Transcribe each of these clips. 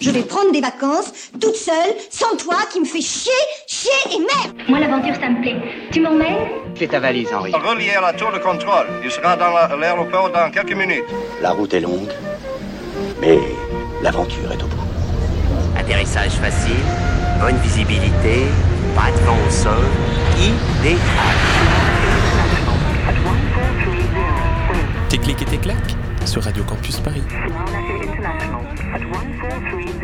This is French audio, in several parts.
Je vais prendre des vacances, toute seule, sans toi, qui me fait chier, chier et merde Moi, l'aventure, ça me plaît. Tu m'emmènes Fais ta valise, Henri. Relié à la tour de contrôle. Il sera dans la- l'aéroport dans quelques minutes. La route est longue, mais l'aventure est au bout. Atterrissage facile, bonne visibilité, pas de vent au sol, idéal. Tes clics et tes claques sur Radio Campus Paris. at 1430,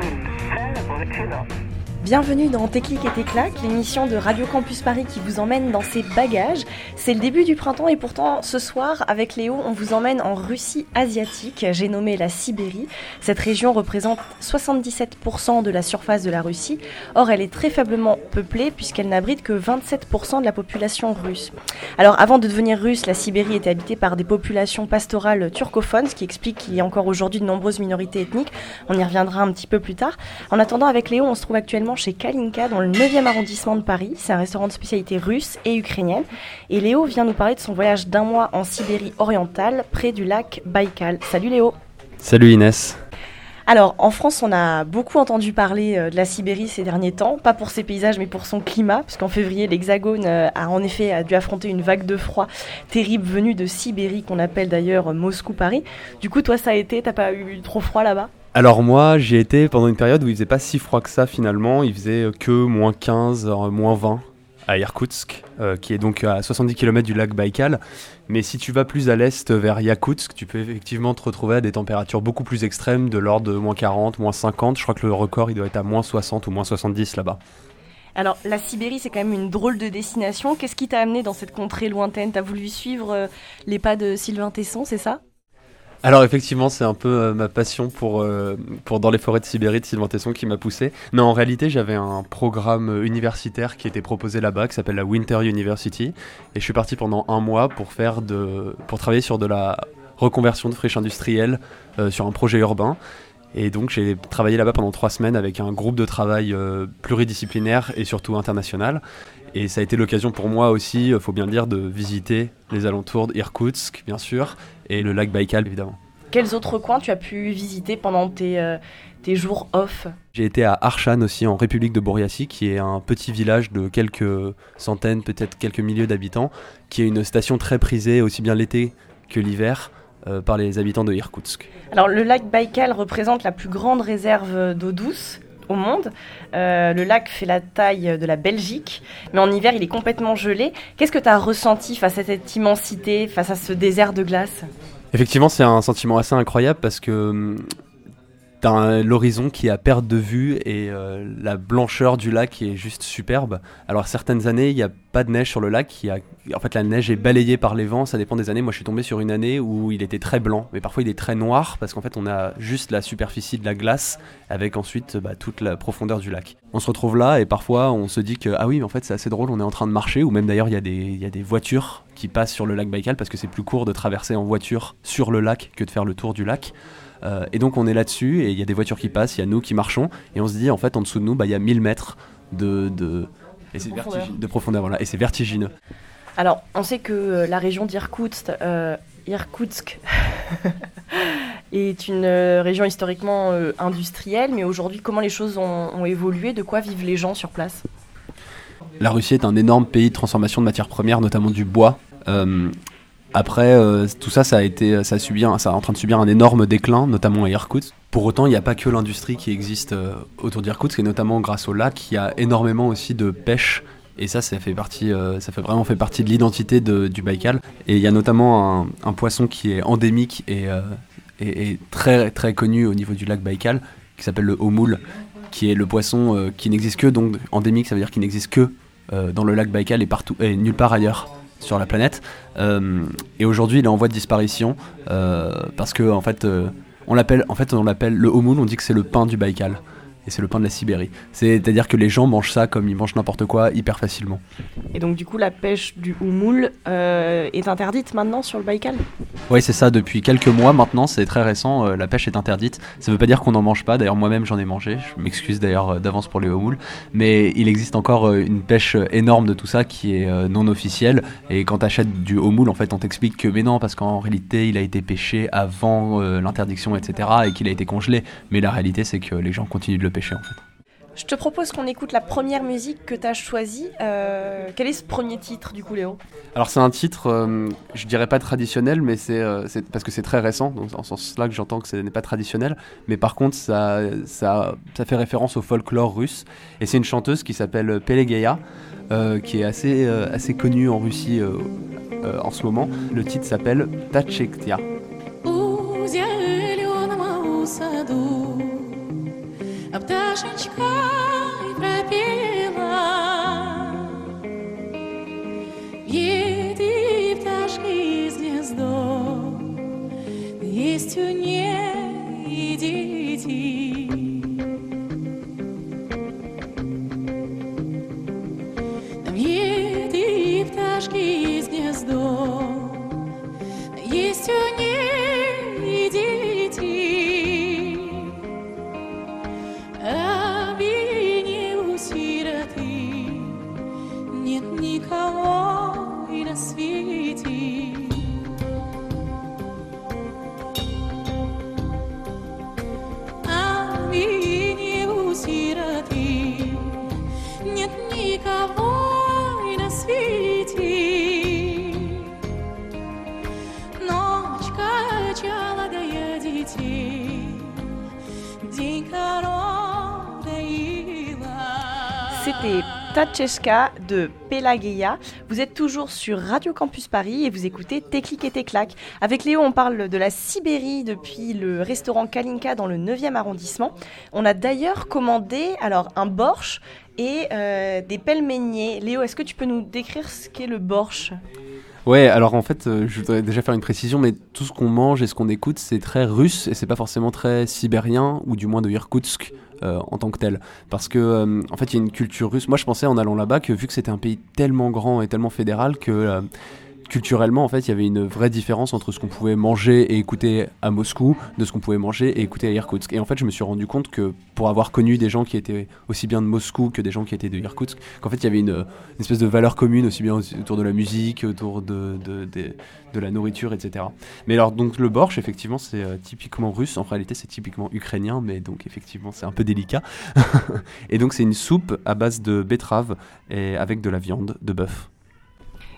wind, variable 2 knots. Bienvenue dans Tes et tes l'émission de Radio Campus Paris qui vous emmène dans ses bagages. C'est le début du printemps et pourtant ce soir avec Léo on vous emmène en Russie asiatique, j'ai nommé la Sibérie. Cette région représente 77% de la surface de la Russie. Or elle est très faiblement peuplée puisqu'elle n'abrite que 27% de la population russe. Alors avant de devenir russe, la Sibérie était habitée par des populations pastorales turcophones, ce qui explique qu'il y a encore aujourd'hui de nombreuses minorités ethniques. On y reviendra un petit peu plus tard. En attendant, avec Léo, on se trouve actuellement chez Kalinka dans le 9e arrondissement de Paris. C'est un restaurant de spécialité russe et ukrainienne. Et Léo vient nous parler de son voyage d'un mois en Sibérie orientale, près du lac Baïkal. Salut Léo Salut Inès. alors, en France, on a beaucoup entendu parler euh, de la Sibérie ces derniers temps, pas pour ses paysages, mais pour son climat, puisqu'en février, l'Hexagone euh, a en effet a dû affronter une vague de froid terrible venue de Sibérie, qu'on appelle d'ailleurs euh, Moscou-Paris. Du coup, toi, ça a été, t'as pas eu trop froid là-bas? Alors moi, j'y étais pendant une période où il faisait pas si froid que ça finalement. Il faisait euh, que moins 15, euh, moins 20 à Irkoutsk, euh, qui est donc à 70 km du lac Baïkal. Mais si tu vas plus à l'est vers Yakoutsk, tu peux effectivement te retrouver à des températures beaucoup plus extrêmes, de l'ordre de moins 40, moins 50. Je crois que le record, il doit être à moins 60 ou moins 70 là-bas. Alors, la Sibérie, c'est quand même une drôle de destination. Qu'est-ce qui t'a amené dans cette contrée lointaine? T'as voulu suivre les pas de Sylvain Tesson, c'est ça? Alors effectivement, c'est un peu euh, ma passion pour, euh, pour Dans les forêts de Sibérie de Sylvain Tesson qui m'a poussé. Non, en réalité, j'avais un programme euh, universitaire qui était proposé là-bas, qui s'appelle la Winter University, et je suis parti pendant un mois pour faire de, travailler sur de la reconversion de friche industrielle euh, sur un projet urbain. Et donc j'ai travaillé là-bas pendant trois semaines avec un groupe de travail pluridisciplinaire et surtout international. Et ça a été l'occasion pour moi aussi, euh, faut bien le dire, de visiter les alentours d'Irkoutsk, bien sûr, et le lac Baïkal, évidemment. Quels autres coins tu as pu visiter pendant tes, euh, tes jours off? J'ai été à Arshan aussi, en République de Bouriatie, qui est un petit village de quelques centaines, peut-être quelques milliers d'habitants, qui est une station très prisée, aussi bien l'été que l'hiver, euh, par les habitants de Irkoutsk. Alors, le lac Baïkal représente la plus grande réserve d'eau douce au monde. Euh, le lac fait la taille de la Belgique, mais en hiver, il est complètement gelé. Qu'est-ce que tu as ressenti face à cette immensité, face à ce désert de glace? Effectivement, c'est un sentiment assez incroyable parce que hum, t'as l'horizon qui est à perte de vue et euh, la blancheur du lac est juste superbe. Alors certaines années, il n'y a pas de neige sur le lac. A, en fait, la neige est balayée par les vents. Ça dépend des années. Moi, je suis tombé sur une année où il était très blanc, mais parfois il est très noir parce qu'en fait, on a juste la superficie de la glace avec ensuite bah, toute la profondeur du lac. On se retrouve là et parfois on se dit que ah oui, mais en fait, c'est assez drôle. On est en train de marcher ou même d'ailleurs, il y a des y a des voitures qui passent sur le lac Baïkal parce que c'est plus court de traverser en voiture sur le lac que de faire le tour du lac. Euh, et donc on est là-dessus et il y a des voitures qui passent, il y a nous qui marchons et on se dit en fait en dessous de nous bah, il y a 1000 mètres de, de, et profondeur. de profondeur voilà, et c'est vertigineux. Alors, on sait que euh, la région d'Irkoutsk, euh, Irkoutsk est une région historiquement euh, industrielle, mais aujourd'hui, comment les choses ont, ont évolué? De quoi vivent les gens sur place? La Russie est un énorme pays de transformation de matières premières, notamment du bois. Euh, après, euh, tout ça, ça a été, ça a subi, ça est en train de subir un énorme déclin, notamment à Irkoutsk. Pour autant, il n'y a pas que l'industrie qui existe euh, autour d'Irkoutsk, et notamment grâce au lac, il y a énormément aussi de pêche. Et ça, ça fait partie, euh, ça fait vraiment fait partie de l'identité de- du Baïkal. Et il y a notamment un, poisson qui est endémique et, très très connu au niveau du lac Baïkal, qui s'appelle le homoule, qui est le poisson qui n'existe que donc endémique, ça veut dire qu'il n'existe que dans le lac Baïkal et nulle part ailleurs sur la planète. Euh, et aujourd'hui, il est en voie de disparition euh, parce que en fait, euh, on l'appelle en fait on l'appelle le homoule. On dit que c'est le pain du Baïkal et c'est le pain de la Sibérie. C'est-à-dire que les gens mangent ça comme ils mangent n'importe quoi hyper facilement. Et donc du coup, la pêche du houmoul euh, est interdite maintenant sur le Baïkal? Oui, c'est ça, depuis quelques mois maintenant, c'est très récent, euh, la pêche est interdite. Ça ne veut pas dire qu'on n'en mange pas, d'ailleurs moi-même j'en ai mangé, je m'excuse d'ailleurs euh, d'avance pour les houmouls, mais il existe encore une pêche énorme de tout ça qui est non officielle, et quand tu achètes du homoul, en fait on t'explique que mais non, parce qu'en réalité il a été pêché avant euh, l'interdiction, etc., et qu'il a été congelé, mais la réalité c'est que les gens continuent de le pêcher en fait. Je te propose qu'on écoute la première musique que tu as choisie. Euh, quel est ce premier titre du coup, Léo? Alors c'est un titre, euh, je dirais pas traditionnel, mais c'est euh, c'est- parce que c'est très récent, donc en ce sens-là que j'entends que ce n'est pas traditionnel, mais par contre ça, ça, ça fait référence au folklore russe, et c'est une chanteuse qui s'appelle Pelegeya, euh, qui est assez, euh, assez connue en Russie euh, euh, en ce moment. Le titre s'appelle Tachektia. Пташечка пропела. Еды пташки из гнездо, есть у ней дети. Tacheshka de Pelageya. Vous êtes toujours sur Radio Campus Paris et vous écoutez Téclic et Téclac. Avec Léo, on parle de la Sibérie depuis le restaurant Kalinka dans le 9e arrondissement. On a d'ailleurs commandé alors un borsch et euh, des pelmeniers. Léo, est-ce que tu peux nous décrire ce qu'est le borsch? Ouais, alors en fait, euh, je voudrais déjà faire une précision, mais tout ce qu'on mange et ce qu'on écoute, c'est très russe et c'est pas forcément très sibérien ou du moins de Irkoutsk en tant que tel. Parce que euh, en fait, il y a une culture russe. Moi, je pensais en allant là-bas que vu que c'était un pays tellement grand et tellement fédéral que euh, culturellement, en fait, il y avait une vraie différence entre ce qu'on pouvait manger et écouter à Moscou, de ce qu'on pouvait manger et écouter à Irkoutsk. Et en fait, je me suis rendu compte que pour avoir connu des gens qui étaient aussi bien de Moscou que des gens qui étaient de Irkoutsk, qu'en fait, il y avait une, espèce de valeur commune aussi bien autour de la musique, autour de, de la nourriture, etc. Mais alors, donc, le borsch, effectivement, c'est euh, typiquement russe. En réalité, c'est typiquement ukrainien, mais donc, effectivement, c'est un peu délicat. et donc, c'est une soupe à base de betterave et avec de la viande de bœuf.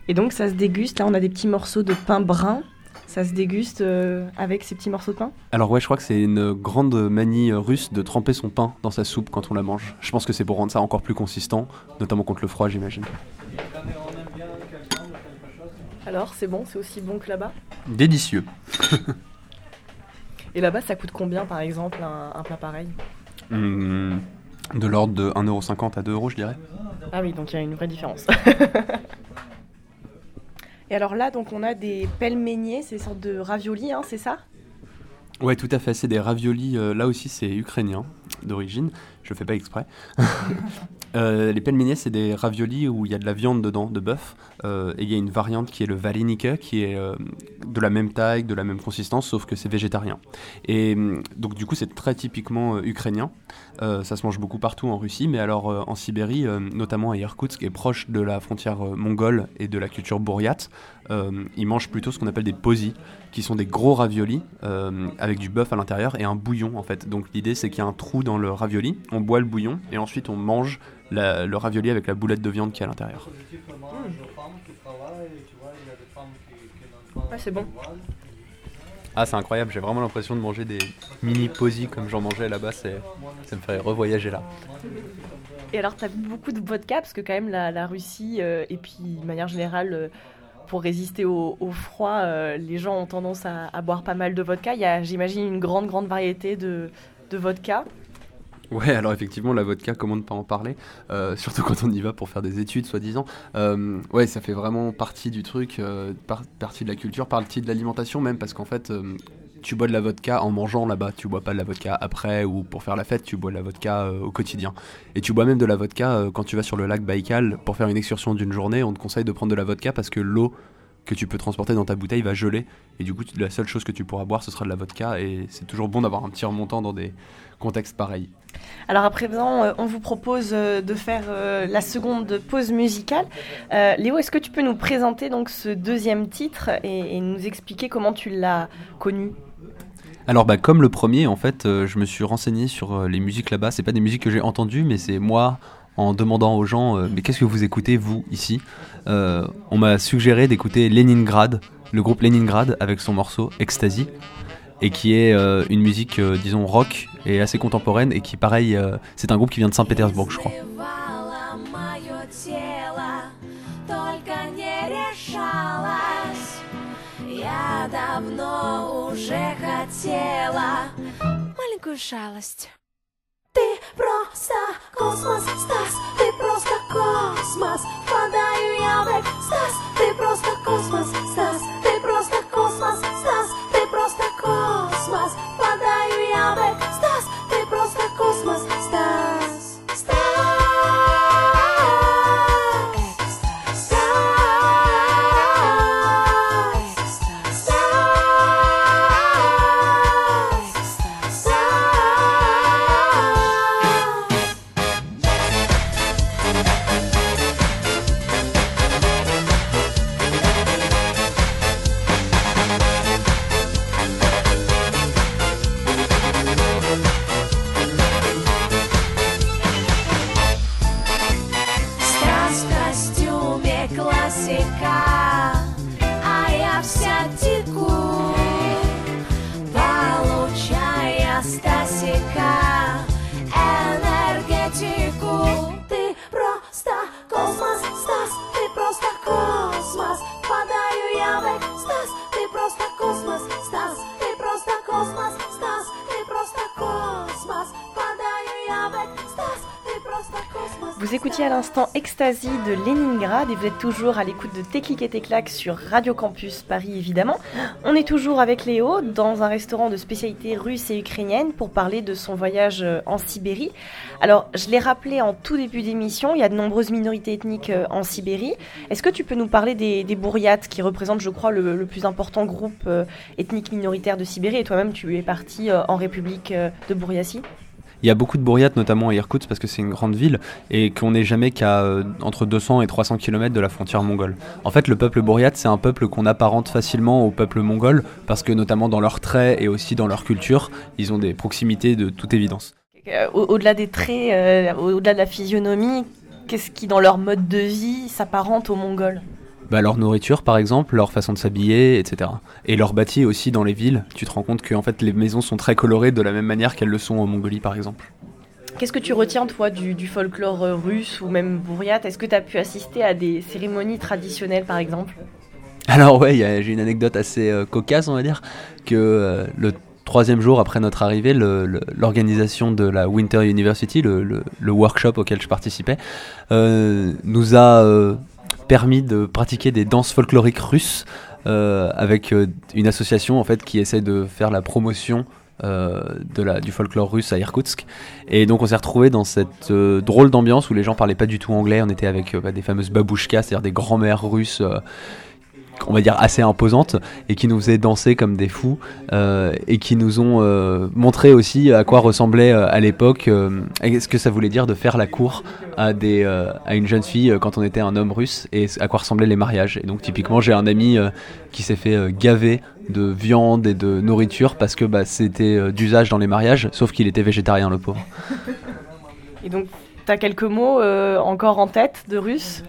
Et donc ça se déguste. Là, on a des petits morceaux de pain brun. Ça se déguste euh, avec ces petits morceaux de pain Alors ouais, je crois que c'est une grande manie russe de tremper son pain dans sa soupe quand on la mange. Je pense que c'est pour rendre ça encore plus consistant, notamment contre le froid, j'imagine. Alors, c'est bon C'est aussi bon que là-bas? Délicieux. Et là-bas, ça coûte combien, par exemple, un, un plat pareil? Hum, de l'ordre de 1,50€ à 2€, je dirais. Ah oui, donc il y a une vraie différence. Et alors là, donc on a des pelmeniers, c'est des sortes de raviolis, hein, c'est ça? Ouais, tout à fait. C'est des raviolis. euh, là aussi, c'est ukrainien d'origine. Je fais pas exprès. Euh, les pelmeniers, c'est des raviolis où il y a de la viande dedans, de bœuf. Euh, et il y a une variante qui est le varenika, qui est euh, de la même taille, de la même consistance, sauf que c'est végétarien. Et hum, donc, du coup, c'est très typiquement euh, ukrainien. Ça se mange beaucoup partout en Russie, mais alors en Sibérie, notamment à Irkoutsk, est proche de la frontière mongole et de la culture bouriate, euh, ils mangent plutôt ce qu'on appelle des posis, qui sont des gros raviolis avec du bœuf à l'intérieur et un bouillon en fait. Donc l'idée c'est qu'il y a un trou dans le ravioli, on boit le bouillon et ensuite on mange la- le ravioli avec la boulette de viande qui est à l'intérieur. Ouais, c'est bon. Ah c'est incroyable, j'ai vraiment l'impression de manger des mini posis comme j'en mangeais là-bas, ça me fait revoyager là. Et alors, tu as bu beaucoup de vodka, parce que quand même, la, la Russie, euh, et puis de manière générale, euh, pour résister au, au froid, euh, les gens ont tendance à, à boire pas mal de vodka. Il y a, j'imagine, une grande, grande variété de, de vodka. Ouais, alors effectivement, la vodka, comment ne pas en parler Euh, Surtout quand on y va pour faire des études, soi-disant. Euh, ouais, ça fait vraiment partie du truc, euh, par- partie de la culture, partie de l'alimentation même, parce qu'en fait, euh, tu bois de la vodka en mangeant là-bas, tu bois pas de la vodka après ou pour faire la fête, tu bois de la vodka au quotidien. Et tu bois même de la vodka quand tu vas sur le lac Baïkal pour faire une excursion d'une journée, on te conseille de prendre de la vodka parce que l'eau que tu peux transporter dans ta bouteille va geler et du coup la seule chose que tu pourras boire ce sera de la vodka et c'est toujours bon d'avoir un petit remontant dans des contextes pareils. Alors à présent, euh, on vous propose euh, de faire euh, la seconde pause musicale. Léo, est-ce que tu peux nous présenter donc ce deuxième titre et, nous expliquer comment tu l'as connu? Alors bah comme le premier en fait, je me suis renseigné sur les musiques là-bas. C'est pas des musiques que j'ai entendues, mais c'est moi en demandant aux gens mais qu'est-ce que vous écoutez vous ici? On m'a suggéré d'écouter Leningrad, le groupe Leningrad avec son morceau Ecstasy et qui est une musique disons rock et assez contemporaine et qui pareil euh, c'est un groupe qui vient de Saint-Pétersbourg je crois. Vous écoutiez à l'instant Ecstasy de Leningrad et vous êtes toujours à l'écoute de Techlic et Téclac sur Radio Campus Paris évidemment. On est toujours avec Léo dans un restaurant de spécialité russe et ukrainienne pour parler de son voyage euh, en Sibérie. Alors je l'ai rappelé en tout début d'émission, il y a de nombreuses minorités ethniques euh, en Sibérie. Est-ce que tu peux nous parler des, des qui représentent je crois le, le plus important groupe euh, ethnique minoritaire de Sibérie? Et toi-même tu es parti en République de Bouriatie Il y a beaucoup de bourriates, notamment à Irkoutsk, parce que c'est une grande ville et qu'on n'est jamais qu'à euh, entre 200 et 300 km de la frontière mongole. En fait, le peuple bourriate, c'est un peuple qu'on apparente facilement au peuple mongol, parce que notamment dans leurs traits et aussi dans leur culture, ils ont des proximités de toute évidence. Euh, au- Au-delà des traits, euh, au-delà de la physionomie, qu'est-ce qui dans leur mode de vie s'apparente aux Mongols? Bah, leur nourriture, par exemple, leur façon de s'habiller, etc. Et leur bâti aussi dans les villes. Tu te rends compte que en fait, les maisons sont très colorées de la même manière qu'elles le sont en Mongolie, par exemple. Qu'est-ce que tu retiens toi du, du folklore euh, russe ou même bourriate Est-ce que tu as pu assister à des cérémonies traditionnelles par exemple? Alors ouais, j'ai une anecdote assez euh, cocasse, on va dire, que euh, le troisième jour après notre arrivée, l'organisation de la Winter University, le, le- le workshop auquel je participais, euh, nous a permis de pratiquer des danses folkloriques russes euh, avec euh, une association en fait qui essaie de faire la promotion euh, de la, du folklore russe à Irkoutsk. Et donc on s'est retrouvé dans cette drôle d'ambiance où les gens parlaient pas du tout anglais. On était avec bah, des fameuses babouchkas, c'est-à-dire des grands-mères russes. On va dire assez imposantes et qui nous faisaient danser comme des fous euh, et qui nous ont euh, montré aussi à quoi ressemblait euh, à l'époque ce que ça voulait dire de faire la cour à des à une jeune fille quand on était un homme russe et à quoi ressemblaient les mariages. Et donc typiquement j'ai un ami qui s'est fait gaver de viande et de nourriture parce que bah, c'était d'usage dans les mariages sauf qu'il était végétarien le pauvre. Et donc tu as quelques mots encore en tête de russe?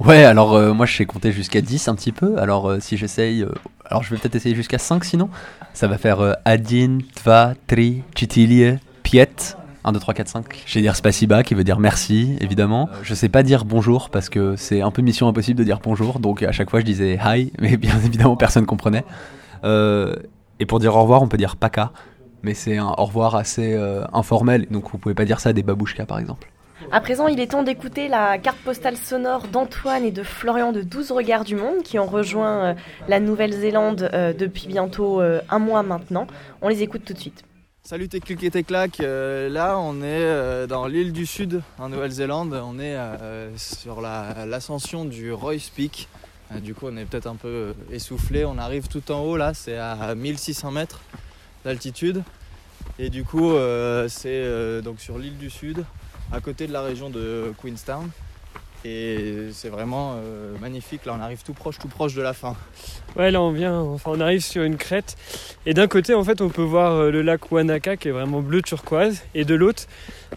Ouais, alors euh, moi je sais compter jusqu'à 10 un petit peu. Alors euh, si j'essaye. euh, alors je vais peut-être essayer jusqu'à 5 sinon. Ça va faire euh, Adin, Tva, Tri, Chitilie, Piet. 1, 2, 3, 4, 5. Je vais dire Spasiba qui veut dire merci évidemment. Euh, Je sais pas dire bonjour parce que c'est un peu mission impossible de dire bonjour. Donc à chaque fois je disais hi, mais bien évidemment personne comprenait. Euh, et pour dire au revoir on peut dire Paka. Mais c'est un au revoir assez euh, informel. Donc vous pouvez pas dire ça à des babouchkas par exemple. À présent, il est temps d'écouter la carte postale sonore d'Antoine et de Florian de 12 Regards du Monde qui ont rejoint euh, la Nouvelle-Zélande euh, depuis bientôt euh, un mois maintenant. On les écoute tout de suite. Salut Techclic et euh, là on est dans l'île du Sud en Nouvelle-Zélande, on est sur la- l'ascension du Royce Peak, du coup on est peut-être un peu essoufflé, on arrive tout en haut là, c'est à 1600 mètres d'altitude. Et du coup c'est donc sur l'île du Sud, à côté de la région de Queenstown et c'est vraiment euh, magnifique, là on arrive tout proche, tout proche de la fin. Ouais, là on vient, on arrive sur une crête et d'un côté en fait on peut voir euh, le lac Wanaka qui est vraiment bleu turquoise et de l'autre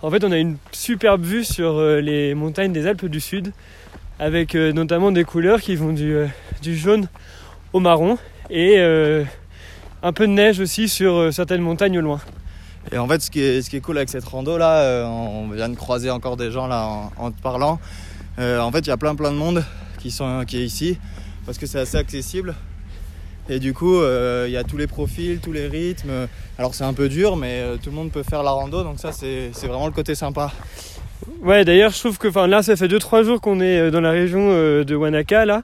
en fait on a une superbe vue sur euh, les montagnes des Alpes du Sud avec notamment des couleurs qui vont du, jaune au marron et un peu de neige aussi sur certaines montagnes au loin. Et en fait, ce qui est, cool avec cette rando là, euh, on vient de croiser encore des gens là en, te parlant. Euh, en fait, il y a plein plein de monde qui, sont, qui est ici parce que c'est assez accessible. Et du coup, euh, il y a tous les profils, tous les rythmes. Alors c'est un peu dur, mais tout le monde peut faire la rando, donc ça c'est vraiment le côté sympa. Ouais, d'ailleurs, je trouve que là, ça fait 2-3 jours qu'on est dans la région de Wanaka, là,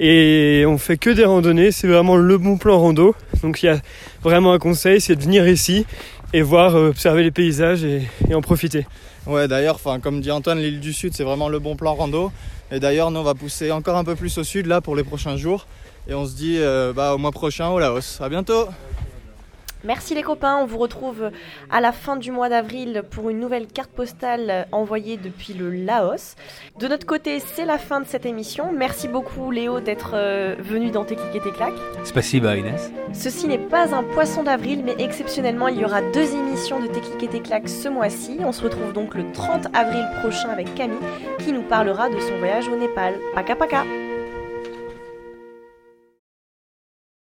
et on fait que des randonnées. C'est vraiment le bon plan rando. Donc, il y a vraiment un conseil, c'est de venir ici et voir, euh, observer les paysages et, en profiter. Ouais, d'ailleurs, comme dit Antoine, l'île du Sud, c'est vraiment le bon plan rando. Et d'ailleurs, nous, on va pousser encore un peu plus au sud là pour les prochains jours. Et on se dit euh, bah, au mois prochain au Laos. À bientôt! Merci les copains, on vous retrouve à la fin du mois d'avril pour une nouvelle carte postale envoyée depuis le Laos. De notre côté, c'est la fin de cette émission. Merci beaucoup Léo d'être euh, venu dans Tes clics et tes claques. Inès. Ceci n'est pas un poisson d'avril, mais exceptionnellement, il y aura deux émissions de Tes clics et tes claques ce mois-ci. On se retrouve donc le 30 avril prochain avec Camille qui nous parlera de son voyage au Népal. Paka paka